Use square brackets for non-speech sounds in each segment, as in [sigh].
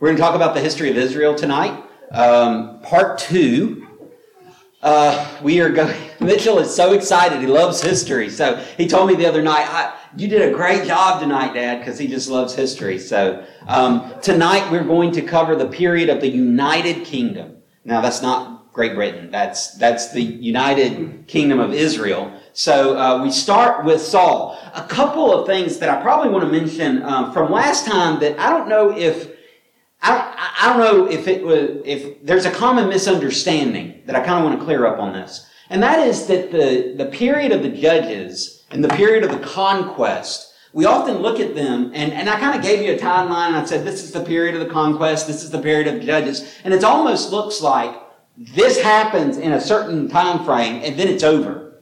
We're going to talk about the history of Israel tonight. Um, part two. Uh, we are going. [laughs] Mitchell is so excited. He loves history. So he told me the other night, "You did a great job tonight, Dad," because he just loves history. So um, tonight we're going to cover the period of the United Kingdom. Now that's not Great Britain. That's that's the United Kingdom of Israel. So uh, we start with Saul. A couple of things that I probably want to mention um, from last time that I don't know if I, I don't know if it was if there's a common misunderstanding that I kind of want to clear up on this, and that is that the the period of the judges and the period of the conquest. We often look at them, and, and I kind of gave you a timeline, and I said, this is the period of the conquest, this is the period of the judges, and it almost looks like this happens in a certain time frame, and then it's over.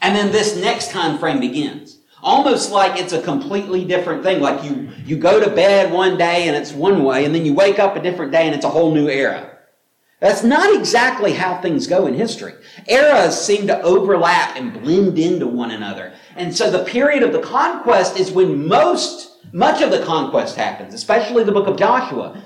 And then this next time frame begins. Almost like it's a completely different thing. Like you, you go to bed one day and it's one way, and then you wake up a different day and it's a whole new era. That's not exactly how things go in history. Eras seem to overlap and blend into one another. And so the period of the conquest is when most, much of the conquest happens, especially the book of Joshua.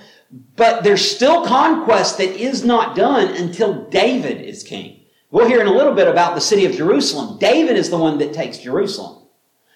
But there's still conquest that is not done until David is king. We'll hear in a little bit about the city of Jerusalem. David is the one that takes Jerusalem.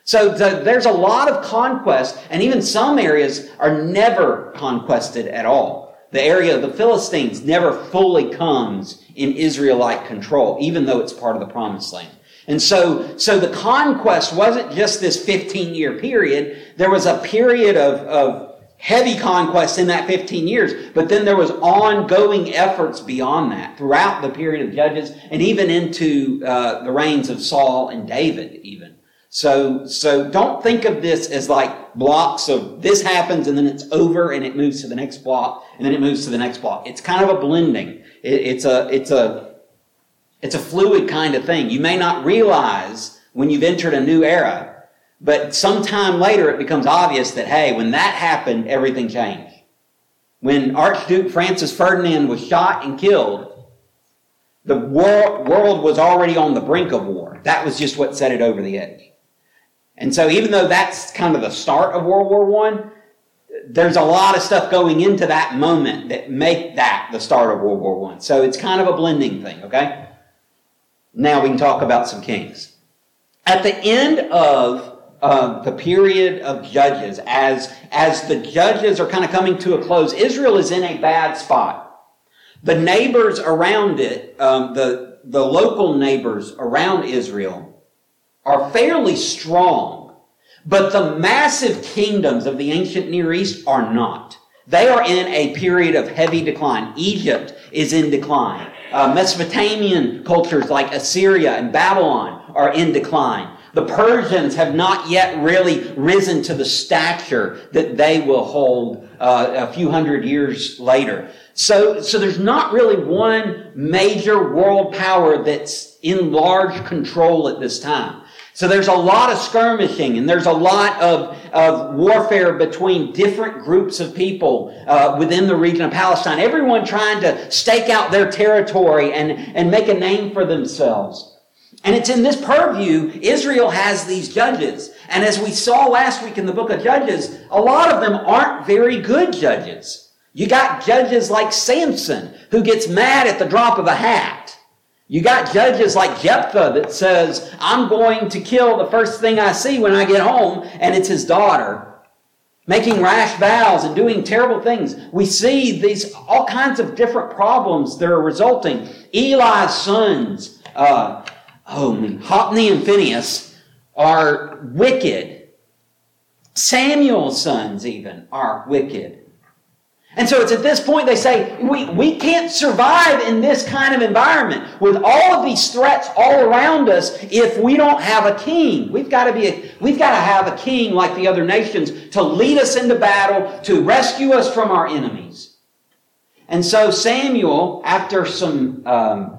So the, there's a lot of conquest, and even some areas are never conquested at all. The area of the Philistines never fully comes in Israelite control, even though it's part of the promised land. And so, so the conquest wasn't just this 15 year period. There was a period of, of heavy conquest in that 15 years, but then there was ongoing efforts beyond that throughout the period of Judges and even into uh, the reigns of Saul and David even. So, so don't think of this as like blocks of this happens and then it's over and it moves to the next block and then it moves to the next block. It's kind of a blending. It, it's a, it's a, it's a fluid kind of thing. You may not realize when you've entered a new era, but sometime later it becomes obvious that, hey, when that happened, everything changed. When Archduke Francis Ferdinand was shot and killed, the world was already on the brink of war. That was just what set it over the edge. And so even though that's kind of the start of World War One, there's a lot of stuff going into that moment that make that the start of World War One. So it's kind of a blending thing, okay? Now we can talk about some kings. At the end of uh, the period of judges, as, as the judges are kind of coming to a close, Israel is in a bad spot. The neighbors around it, um, the, the local neighbors around Israel, are fairly strong, but the massive kingdoms of the ancient Near East are not. They are in a period of heavy decline. Egypt is in decline. Uh, Mesopotamian cultures like Assyria and Babylon are in decline. The Persians have not yet really risen to the stature that they will hold uh, a few hundred years later. So, so there's not really one major world power that's in large control at this time. So there's a lot of skirmishing and there's a lot of, of warfare between different groups of people uh, within the region of Palestine. Everyone trying to stake out their territory and, and make a name for themselves. And it's in this purview, Israel has these judges. And as we saw last week in the book of Judges, a lot of them aren't very good judges. You got judges like Samson, who gets mad at the drop of a hat. You got judges like Jephthah that says, I'm going to kill the first thing I see when I get home, and it's his daughter. Making rash vows and doing terrible things. We see these all kinds of different problems that are resulting. Eli's sons, uh, oh, Hophni and Phineas are wicked. Samuel's sons, even, are wicked. And so it's at this point they say, we, we can't survive in this kind of environment with all of these threats all around us if we don't have a king. We've got to be, a, we've got to have a king like the other nations to lead us into battle, to rescue us from our enemies. And so Samuel, after some, um,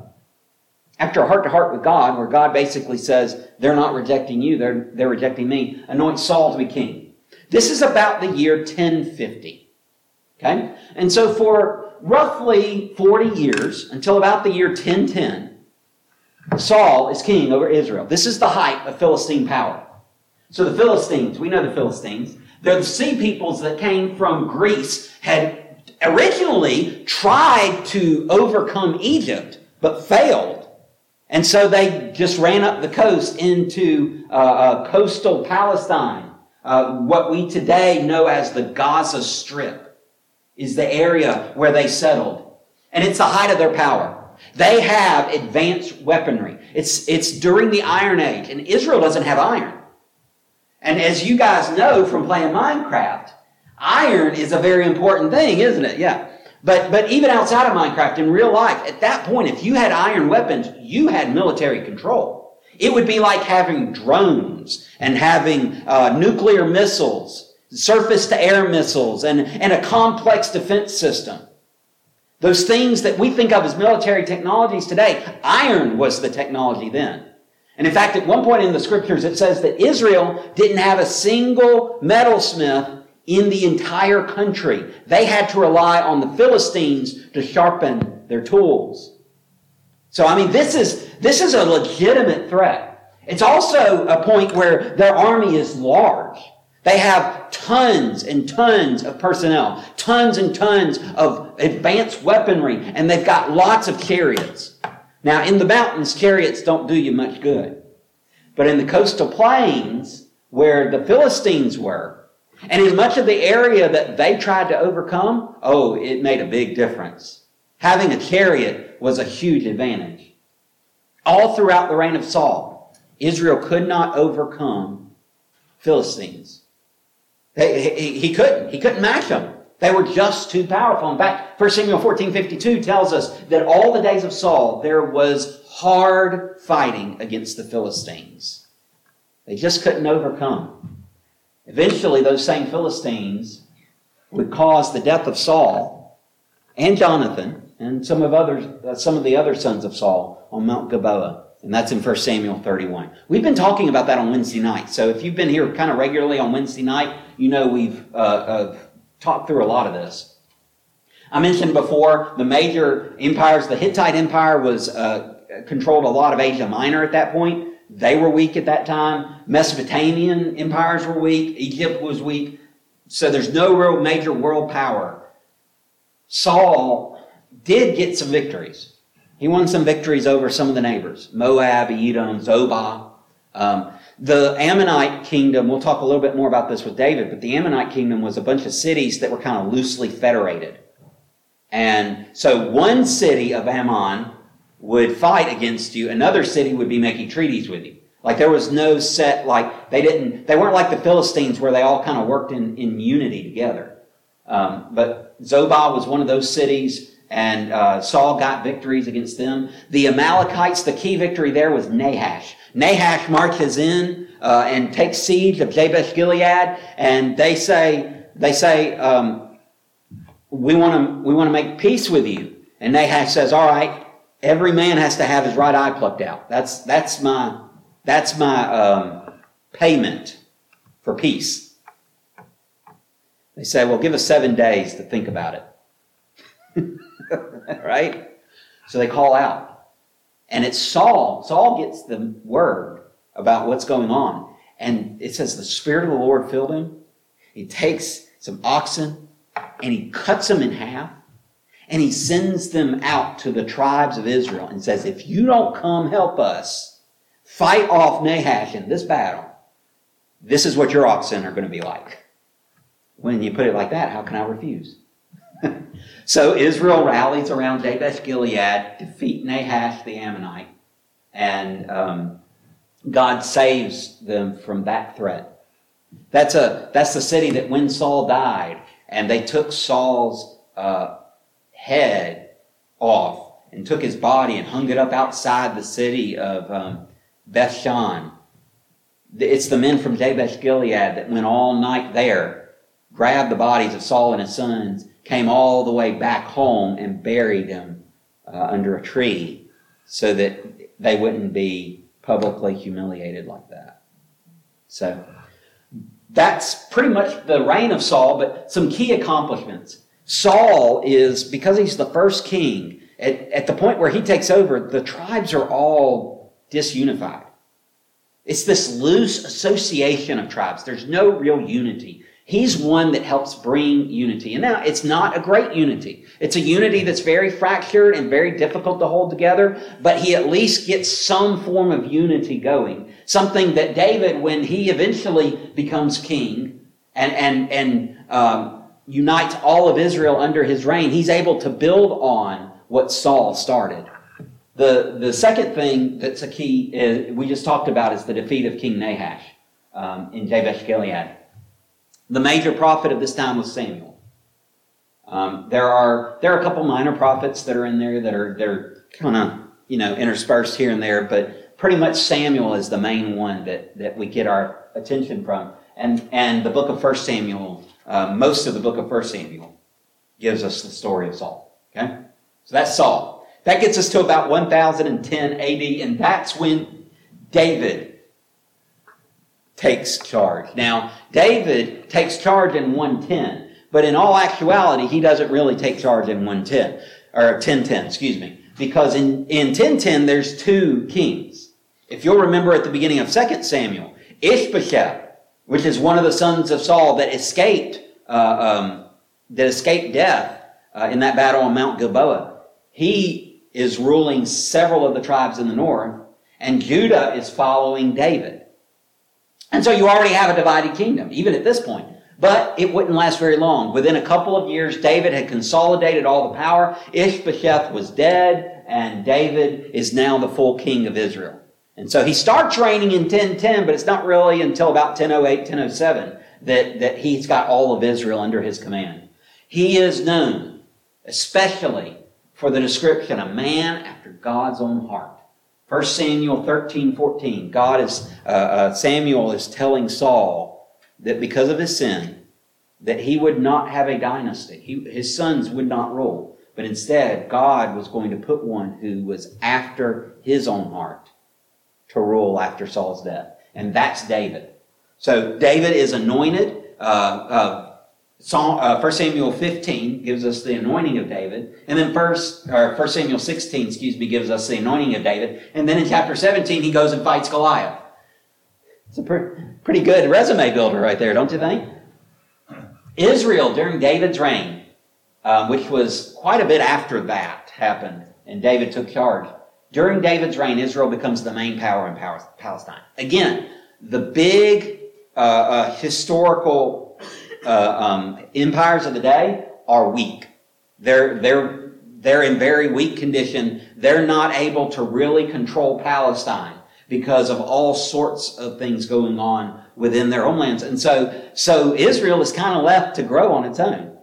after a heart to heart with God, where God basically says, they're not rejecting you, they're, they're rejecting me, anoint Saul to be king. This is about the year 1050. Okay? And so for roughly 40 years, until about the year 1010, Saul is king over Israel. This is the height of Philistine power. So the Philistines, we know the Philistines, they're The sea peoples that came from Greece had originally tried to overcome Egypt, but failed. And so they just ran up the coast into uh, uh, coastal Palestine, uh, what we today know as the Gaza Strip, is the area where they settled. And it's the height of their power. They have advanced weaponry. It's, it's during the Iron Age, and Israel doesn't have iron. And as you guys know from playing Minecraft, iron is a very important thing, isn't it? Yeah. But, but even outside of Minecraft, in real life, at that point, if you had iron weapons, you had military control. It would be like having drones and having uh, nuclear missiles, surface to air missiles, and, and a complex defense system. Those things that we think of as military technologies today, iron was the technology then. And in fact, at one point in the scriptures, it says that Israel didn't have a single metalsmith in the entire country. They had to rely on the Philistines to sharpen their tools. So, I mean, this is, this is a legitimate threat. It's also a point where their army is large. They have tons and tons of personnel, tons and tons of advanced weaponry, and they've got lots of chariots. Now, in the mountains, chariots don't do you much good. But in the coastal plains, where the Philistines were, and in much of the area that they tried to overcome, oh, it made a big difference. Having a chariot was a huge advantage. All throughout the reign of Saul, Israel could not overcome Philistines. He, he couldn't. He couldn't match them. They were just too powerful. In fact, 1 Samuel 14 52 tells us that all the days of Saul, there was hard fighting against the Philistines. They just couldn't overcome. Eventually, those same Philistines would cause the death of Saul and Jonathan and some of others, uh, some of the other sons of Saul on Mount Gilboa. And that's in 1 Samuel 31. We've been talking about that on Wednesday night. So if you've been here kind of regularly on Wednesday night, you know we've uh, uh, talked through a lot of this. I mentioned before the major empires. The Hittite Empire was uh, controlled a lot of Asia Minor at that point. They were weak at that time. Mesopotamian empires were weak. Egypt was weak. So there's no real major world power. Saul did get some victories. He won some victories over some of the neighbors Moab, Edom, Zobah. Um, the Ammonite kingdom, we'll talk a little bit more about this with David, but the Ammonite kingdom was a bunch of cities that were kind of loosely federated. And so one city of Ammon would fight against you, another city would be making treaties with you. Like there was no set, like they didn't, they weren't like the Philistines where they all kind of worked in, in unity together. Um, but Zobah was one of those cities, and uh, Saul got victories against them. The Amalekites, the key victory there was Nahash. Nahash marches in uh, and takes siege of Jabesh Gilead, and they say, they say, um, we want to we want to make peace with you. And Nahash says, all right, every man has to have his right eye plucked out. That's that's my that's my um, payment for peace. They say, well, give us seven days to think about it. [laughs] right? So they call out. And it's Saul. Saul gets the word about what's going on. And it says the Spirit of the Lord filled him. He takes some oxen and he cuts them in half and he sends them out to the tribes of Israel and says, If you don't come help us fight off Nahash in this battle, this is what your oxen are going to be like. When you put it like that, how can I refuse? [laughs] So Israel rallies around Jabesh Gilead, defeat Nahash the Ammonite, and um, God saves them from that threat. That's a that's the city that when Saul died, and they took Saul's uh, head off and took his body and hung it up outside the city of um, Bethshan. It's the men from Jabesh Gilead that went all night there, grabbed the bodies of Saul and his sons, came all the way back home and buried him uh, under a tree so that they wouldn't be publicly humiliated like that. So that's pretty much the reign of Saul, but some key accomplishments. Saul is, because he's the first king, at, at the point where he takes over, the tribes are all disunified. It's this loose association of tribes. There's no real unity. He's one that helps bring unity. And now it's not a great unity. It's a unity that's very fractured and very difficult to hold together, but he at least gets some form of unity going. Something that David, when he eventually becomes king and, and, and um, unites all of Israel under his reign, he's able to build on what Saul started. The, the second thing that's a key is, we just talked about is the defeat of King Nahash um, in Jabesh Gilead. The major prophet of this time was Samuel. Um, there are there are a couple minor prophets that are in there that are they're kind of you know interspersed here and there, but pretty much Samuel is the main one that that we get our attention from. And and the book of First Samuel, uh, most of the book of First Samuel, gives us the story of Saul. Okay, so that's Saul. That gets us to about 1010 AD, and that's when David takes charge. Now, David takes charge in 110, but in all actuality, he doesn't really take charge in 110, or 1010, excuse me, because in, in 1010, there's two kings. If you'll remember at the beginning of 2 Samuel, Ishbosheth, which is one of the sons of Saul that escaped, uh, um, that escaped death uh, in that battle on Mount Gilboa, he is ruling several of the tribes in the north, and Judah is following David. And so you already have a divided kingdom, even at this point. But it wouldn't last very long. Within a couple of years, David had consolidated all the power. Ishbosheth was dead, and David is now the full king of Israel. And so he starts reigning in 1010, but it's not really until about 1008, 1007 that, that he's got all of Israel under his command. He is known, especially for the description, a man after God's own heart. 1 Samuel 13, 14. God is, uh, uh, Samuel is telling Saul that because of his sin, that he would not have a dynasty. He, his sons would not rule. But instead, God was going to put one who was after his own heart to rule after Saul's death. And that's David. So David is anointed. Uh, uh Psalm, uh, 1 Samuel 15 gives us the anointing of David. And then first, or 1 Samuel 16, excuse me, gives us the anointing of David. And then in chapter 17, he goes and fights Goliath. It's a pre- pretty good resume builder right there, don't you think? Israel during David's reign, um, which was quite a bit after that happened, and David took charge. During David's reign, Israel becomes the main power in Palestine. Again, the big uh, uh, historical uh, um, empires of the day are weak. They're, they're, they're in very weak condition. They're not able to really control Palestine because of all sorts of things going on within their homelands. And so, so Israel is kind of left to grow on its own.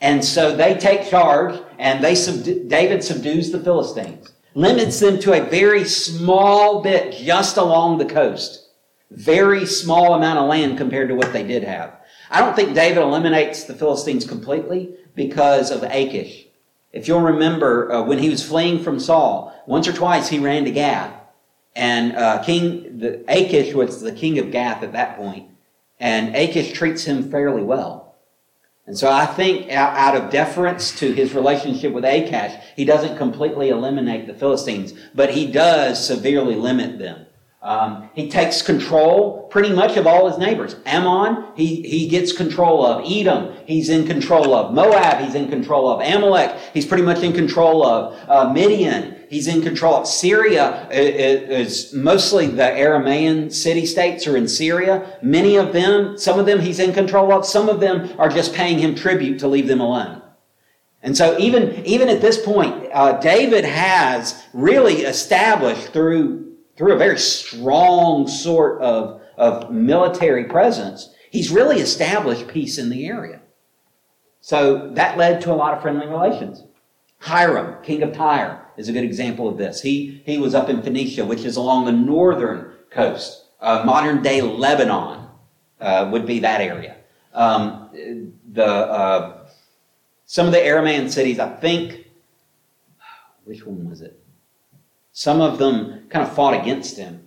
And so they take charge and they subdu- David subdues the Philistines, limits them to a very small bit just along the coast. Very small amount of land compared to what they did have. I don't think David eliminates the Philistines completely because of Achish. If you'll remember, uh, when he was fleeing from Saul, once or twice he ran to Gath, and uh, King the, Achish was the king of Gath at that point, and Achish treats him fairly well. And so I think out of deference to his relationship with Achish, he doesn't completely eliminate the Philistines, but he does severely limit them. Um, he takes control pretty much of all his neighbors. Ammon, he, he gets control of. Edom, he's in control of. Moab, he's in control of. Amalek, he's pretty much in control of. Uh, Midian, he's in control of. Syria is mostly the Aramaean city states are in Syria. Many of them, some of them he's in control of. Some of them are just paying him tribute to leave them alone. And so even, even at this point, uh, David has really established through through a very strong sort of, of military presence, he's really established peace in the area. So that led to a lot of friendly relations. Hiram, king of Tyre, is a good example of this. He, he was up in Phoenicia, which is along the northern coast. Uh, modern day Lebanon uh, would be that area. Um, the, uh, some of the Aramaean cities, I think, which one was it? Some of them kind of fought against him,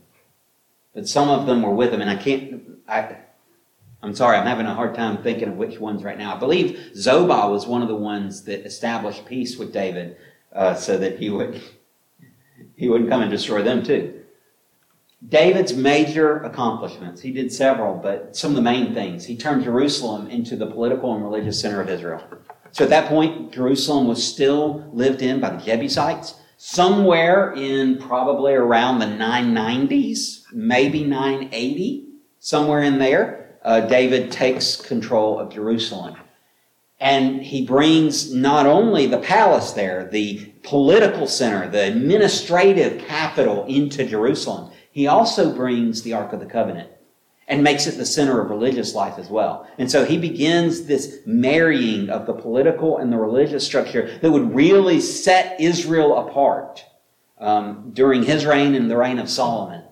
but some of them were with him. And I can't, I, I'm sorry, I'm having a hard time thinking of which ones right now. I believe Zobah was one of the ones that established peace with David uh, so that he would he wouldn't come and destroy them too. David's major accomplishments, he did several, but some of the main things. He turned Jerusalem into the political and religious center of Israel. So at that point, Jerusalem was still lived in by the Jebusites. Somewhere in probably around the 990s, maybe 980, somewhere in there, uh, David takes control of Jerusalem. And he brings not only the palace there, the political center, the administrative capital into Jerusalem, he also brings the Ark of the Covenant and makes it the center of religious life as well. And so he begins this marrying of the political and the religious structure that would really set Israel apart um, during his reign and the reign of Solomon.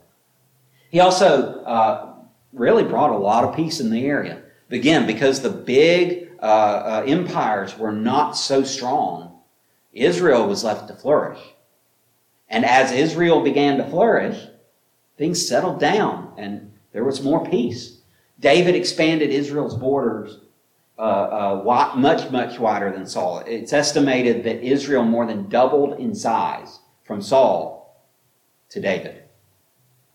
He also uh, really brought a lot of peace in the area. Again, because the big uh, uh, empires were not so strong, Israel was left to flourish. And as Israel began to flourish, things settled down and there was more peace. David expanded Israel's borders uh, uh, much, much wider than Saul. It's estimated that Israel more than doubled in size from Saul to David.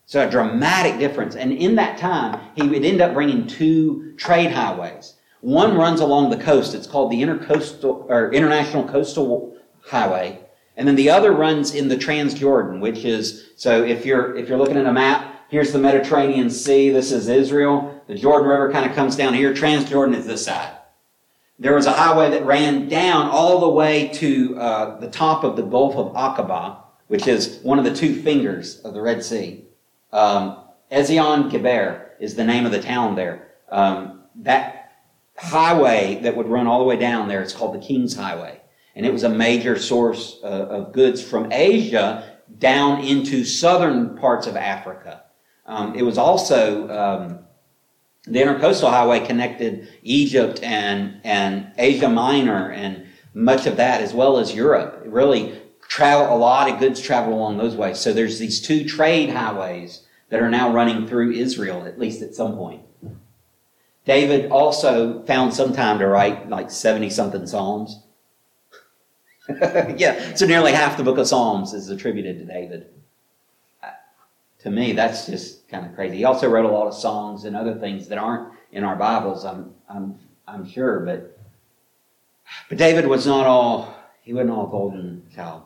So a dramatic difference. And in that time, he would end up bringing two trade highways. One runs along the coast. It's called the Intercoastal or International Coastal Highway. And then the other runs in the Transjordan, which is so if you're if you're looking at a map, here's the Mediterranean Sea, this is Israel. The Jordan River kind of comes down here. Transjordan is this side. There was a highway that ran down all the way to uh, the top of the Gulf of Aqaba, which is one of the two fingers of the Red Sea. Um, Ezion Geber is the name of the town there. Um, that highway that would run all the way down there. It's called the King's Highway. And it was a major source uh, of goods from Asia down into southern parts of Africa. Um, it was also um, the intercoastal highway connected Egypt and, and Asia Minor and much of that, as well as Europe. It really travel a lot of goods travel along those ways. So there's these two trade highways that are now running through Israel, at least at some point. David also found some time to write like 70 something Psalms. [laughs] yeah, so nearly half the book of Psalms is attributed to David. To me, that's just kind of crazy. He also wrote a lot of songs and other things that aren't in our Bibles, I'm, I'm, I'm sure, but, but David was not all, he wasn't all golden child.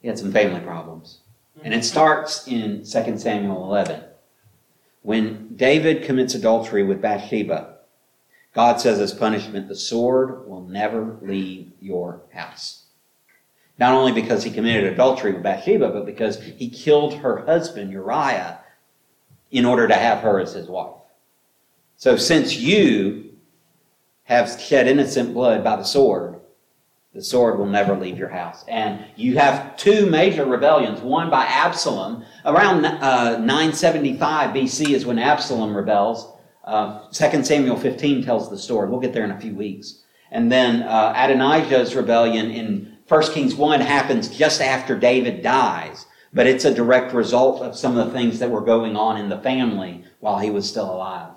He had some family problems. And it starts in 2 Samuel 11. When David commits adultery with Bathsheba, God says as punishment, the sword will never leave your house. Not only because he committed adultery with Bathsheba, but because he killed her husband, Uriah, in order to have her as his wife. So since you have shed innocent blood by the sword, the sword will never leave your house. And you have two major rebellions, one by Absalom. Around uh, 975 BC is when Absalom rebels. Uh, 2 Samuel 15 tells the story. We'll get there in a few weeks. And then uh, Adonijah's rebellion in 1 Kings 1 happens just after David dies. But it's a direct result of some of the things that were going on in the family while he was still alive.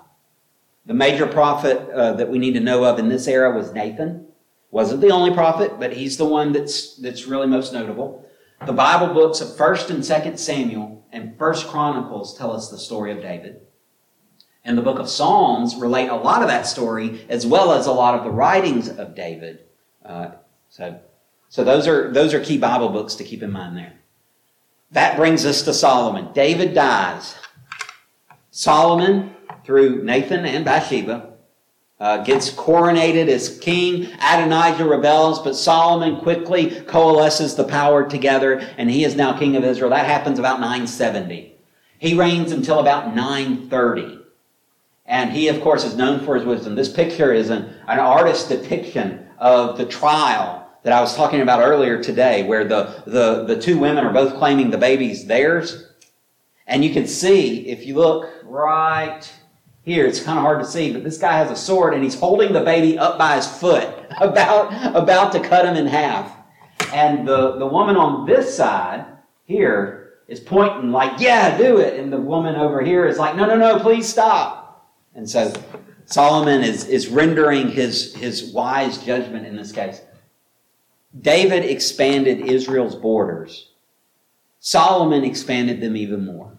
The major prophet uh, that we need to know of in this era was Nathan. Wasn't the only prophet, but he's the one that's, that's really most notable. The Bible books of 1st and 2nd Samuel and 1st Chronicles tell us the story of David. And the book of Psalms relate a lot of that story as well as a lot of the writings of David. Uh, so, so those are, those are key Bible books to keep in mind there. That brings us to Solomon. David dies. Solomon, through Nathan and Bathsheba, uh, gets coronated as king. Adonijah rebels, but Solomon quickly coalesces the power together, and he is now king of Israel. That happens about 970. He reigns until about 930. And he, of course, is known for his wisdom. This picture is an, an artist's depiction of the trial that I was talking about earlier today, where the, the, the two women are both claiming the baby's theirs. And you can see, if you look right here. It's kind of hard to see, but this guy has a sword and he's holding the baby up by his foot, [laughs] about, about to cut him in half. And the, the woman on this side here is pointing like, yeah, do it. And the woman over here is like, no, no, no, please stop. And so Solomon is, is rendering his, his wise judgment in this case. David expanded Israel's borders. Solomon expanded them even more.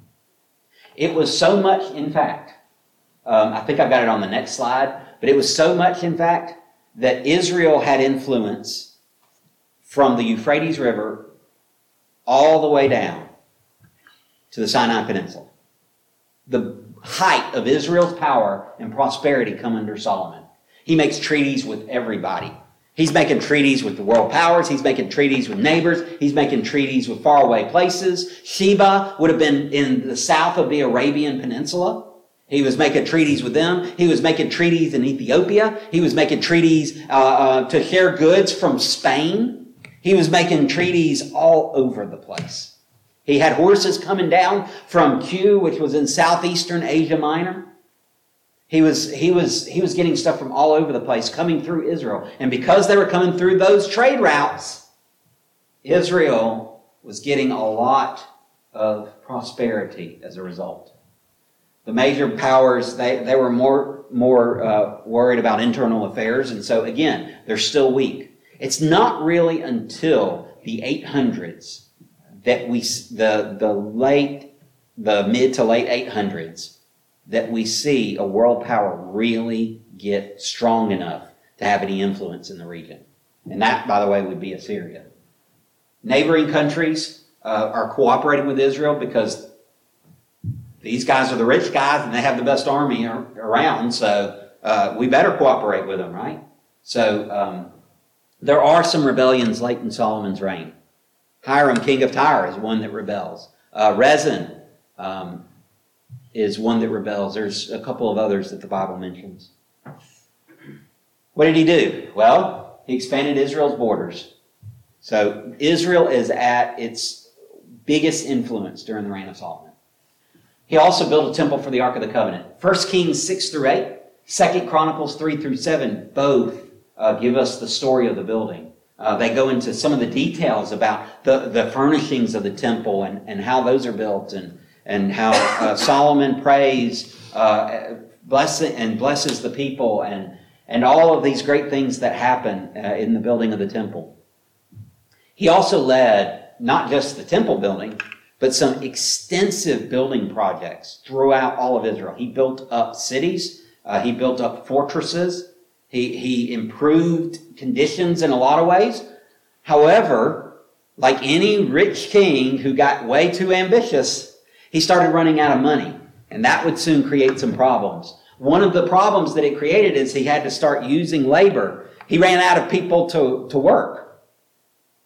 It was so much, in fact, um, I think I've got it on the next slide, but it was so much, in fact, that Israel had influence from the Euphrates River all the way down to the Sinai Peninsula. The height of Israel's power and prosperity come under Solomon. He makes treaties with everybody. He's making treaties with the world powers. He's making treaties with neighbors. He's making treaties with faraway places. Sheba would have been in the south of the Arabian Peninsula. He was making treaties with them. He was making treaties in Ethiopia. He was making treaties uh, uh, to share goods from Spain. He was making treaties all over the place. He had horses coming down from Kue, which was in southeastern Asia Minor. He was, he, was, he was getting stuff from all over the place coming through Israel. And because they were coming through those trade routes, Israel was getting a lot of prosperity as a result. The major powers, they, they were more, more uh, worried about internal affairs. And so, again, they're still weak. It's not really until the 800s that we, the, the late, the mid to late 800s, that we see a world power really get strong enough to have any influence in the region. And that, by the way, would be Assyria. Neighboring countries uh, are cooperating with Israel because these guys are the rich guys and they have the best army around, so uh, we better cooperate with them, right? So um, there are some rebellions late in Solomon's reign. Hiram, king of Tyre, is one that rebels. Uh, Rezin um, is one that rebels. There's a couple of others that the Bible mentions. What did he do? Well, he expanded Israel's borders. So Israel is at its biggest influence during the reign of Solomon. He also built a temple for the Ark of the Covenant. 1 Kings 6 through 8, 2 Chronicles 3 through 7 both uh, give us the story of the building. Uh, they go into some of the details about the, the furnishings of the temple and, and how those are built and, and how uh, Solomon prays uh, bless and blesses the people and, and all of these great things that happen uh, in the building of the temple. He also led not just the temple building, but some extensive building projects throughout all of Israel. He built up cities, uh, he built up fortresses, he, he improved conditions in a lot of ways. However, like any rich king who got way too ambitious, he started running out of money. And that would soon create some problems. One of the problems that it created is he had to start using labor. He ran out of people to, to work.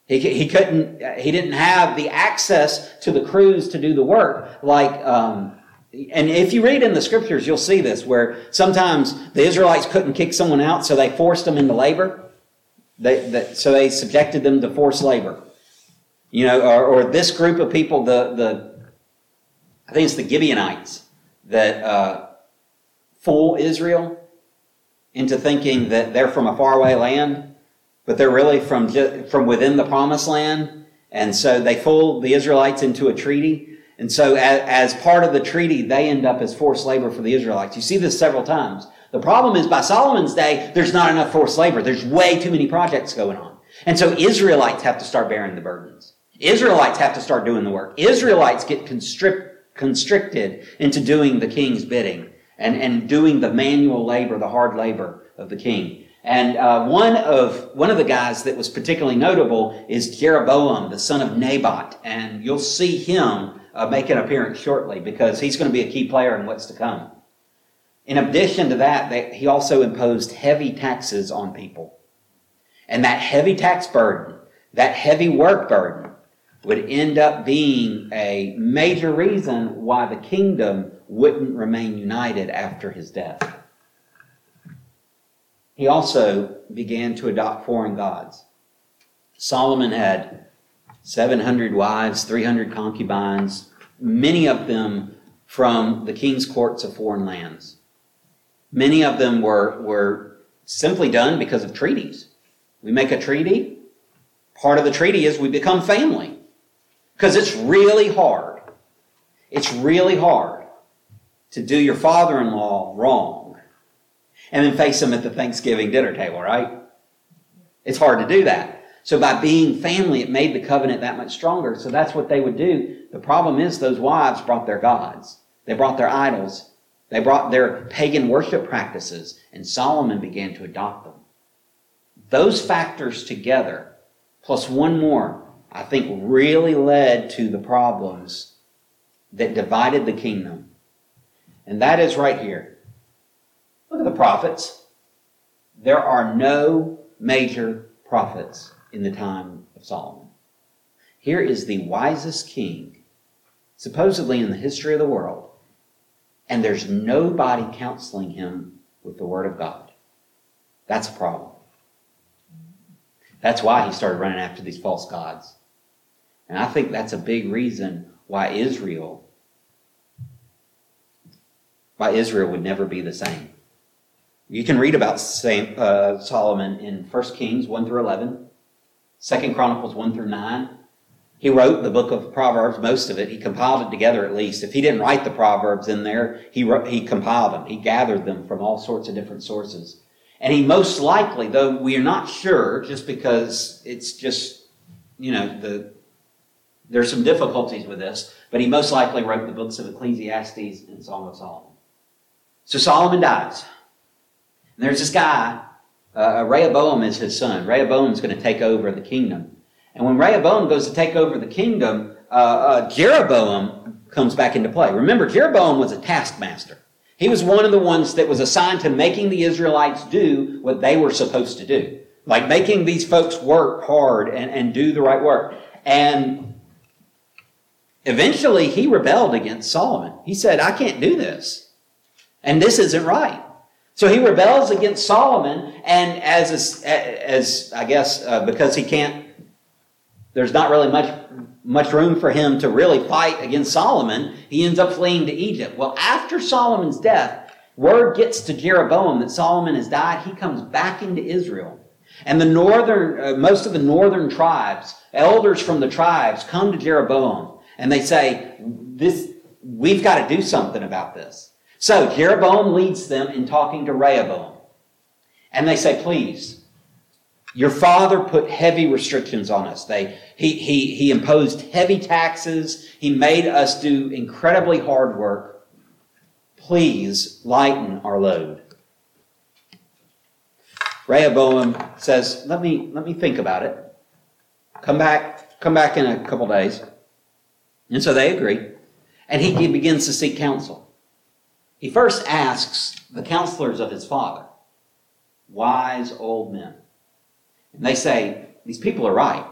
He, he couldn't, he didn't have the access to the crews to do the work like, um, and if you read in the scriptures, you'll see this where sometimes the Israelites couldn't kick someone out, so they forced them into labor. They, they, so they subjected them to forced labor. You know, or, or, this group of people, the, the I think it's the Gibeonites that uh, fool Israel into thinking that they're from a faraway land, but they're really from from within the promised land, and so they fool the Israelites into a treaty and so, as, as part of the treaty, they end up as forced labor for the Israelites. You see this several times. The problem is by Solomon's day, there's not enough forced labor. There's way too many projects going on. And so Israelites have to start bearing the burdens. Israelites have to start doing the work. Israelites get constrict, constricted into doing the king's bidding and, and doing the manual labor, the hard labor of the king. And uh, one of one of the guys that was particularly notable is Jeroboam, the son of Nebat, and you'll see him uh, make an appearance shortly because he's going to be a key player in what's to come. In addition to that, they, he also imposed heavy taxes on people. And that heavy tax burden, that heavy work burden, would end up being a major reason why the kingdom wouldn't remain united after his death. He also began to adopt foreign gods. Solomon had 700 wives, 300 concubines, many of them from the king's courts of foreign lands. Many of them were, were simply done because of treaties. We make a treaty. Part of the treaty is we become family. Because it's really hard. It's really hard to do your father in law wrong and then face him at the Thanksgiving dinner table, right? It's hard to do that. So by being family, it made the covenant that much stronger. So that's what they would do. The problem is those wives brought their gods. They brought their idols. They brought their pagan worship practices, and Solomon began to adopt them. Those factors together, plus one more, I think really led to the problems that divided the kingdom. And that is right here. Look at the prophets. There are no major prophets in the time of Solomon. Here is the wisest king, supposedly in the history of the world, and there's nobody counseling him with the Word of God. That's a problem. That's why he started running after these false gods. And I think that's a big reason why Israel why Israel would never be the same. You can read about uh, Solomon in 1 Kings 1 through 11, 2 Chronicles 1 through 9. He wrote the book of Proverbs, most of it. He compiled it together at least. If he didn't write the Proverbs in there, he, wrote, he compiled them. He gathered them from all sorts of different sources. And he most likely, though we are not sure, just because it's just, you know, the there's some difficulties with this, but he most likely wrote the books of Ecclesiastes and Song of Solomon. So Solomon dies. And there's this guy, uh, Rehoboam is his son. Rehoboam's going to take over the kingdom. And when Rehoboam goes to take over the kingdom, uh, uh, Jeroboam comes back into play. Remember, Jeroboam was a taskmaster. He was one of the ones that was assigned to making the Israelites do what they were supposed to do. Like making these folks work hard and, and do the right work. And eventually he rebelled against Solomon. He said, I can't do this. And this isn't right. So he rebels against Solomon, and as, as I guess, uh, because he can't there's not really much much room for him to really fight against Solomon. He ends up fleeing to Egypt. Well, after Solomon's death, word gets to Jeroboam that Solomon has died. He comes back into Israel. And the northern, uh, most of the northern tribes, elders from the tribes come to Jeroboam and they say, this, we've got to do something about this. So Jeroboam leads them in talking to Rehoboam. And they say, please, your father put heavy restrictions on us. They, he, he, he imposed heavy taxes. He made us do incredibly hard work. Please lighten our load. Rehoboam says, let me, let me think about it. Come back, come back in a couple days. And so they agree. And he begins to seek counsel. He first asks the counselors of his father, wise old men. And they say, These people are right.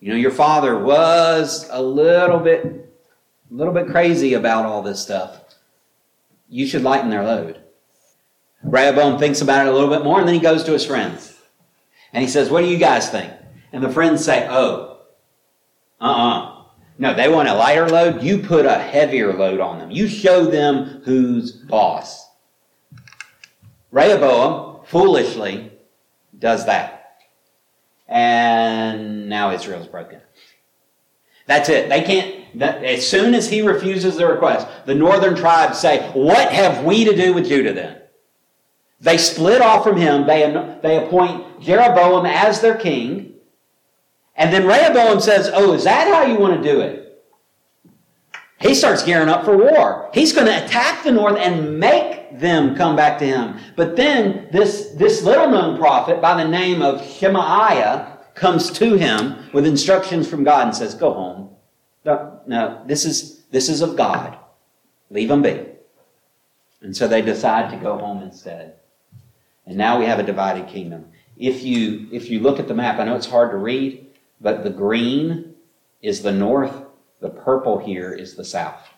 You know, your father was a little bit, a little bit crazy about all this stuff. You should lighten their load. Rehoboam thinks about it a little bit more and then he goes to his friends. And he says, What do you guys think? And the friends say, Oh, uh uh-uh. uh No, they want a lighter load. You put a heavier load on them. You show them who's boss. Rehoboam foolishly does that and now Israel's broken. That's it. They can't, that, as soon as he refuses the request, the northern tribes say, What have we to do with Judah then? They split off from him. They, they appoint Jeroboam as their king. And then Rehoboam says, Oh, is that how you want to do it? He starts gearing up for war. He's going to attack the north and make them come back to him. But then this, this little known prophet by the name of Shemaiah comes to him with instructions from God and says, Go home. No, no, this is, this is of God. Leave them be. And so they decide to go home instead. And now we have a divided kingdom. If you, if you look at the map, I know it's hard to read, but the green is the north the purple here is the south.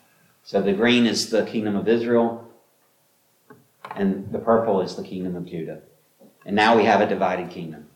So the green is the kingdom of Israel, and the purple is the kingdom of Judah. And now we have a divided kingdom.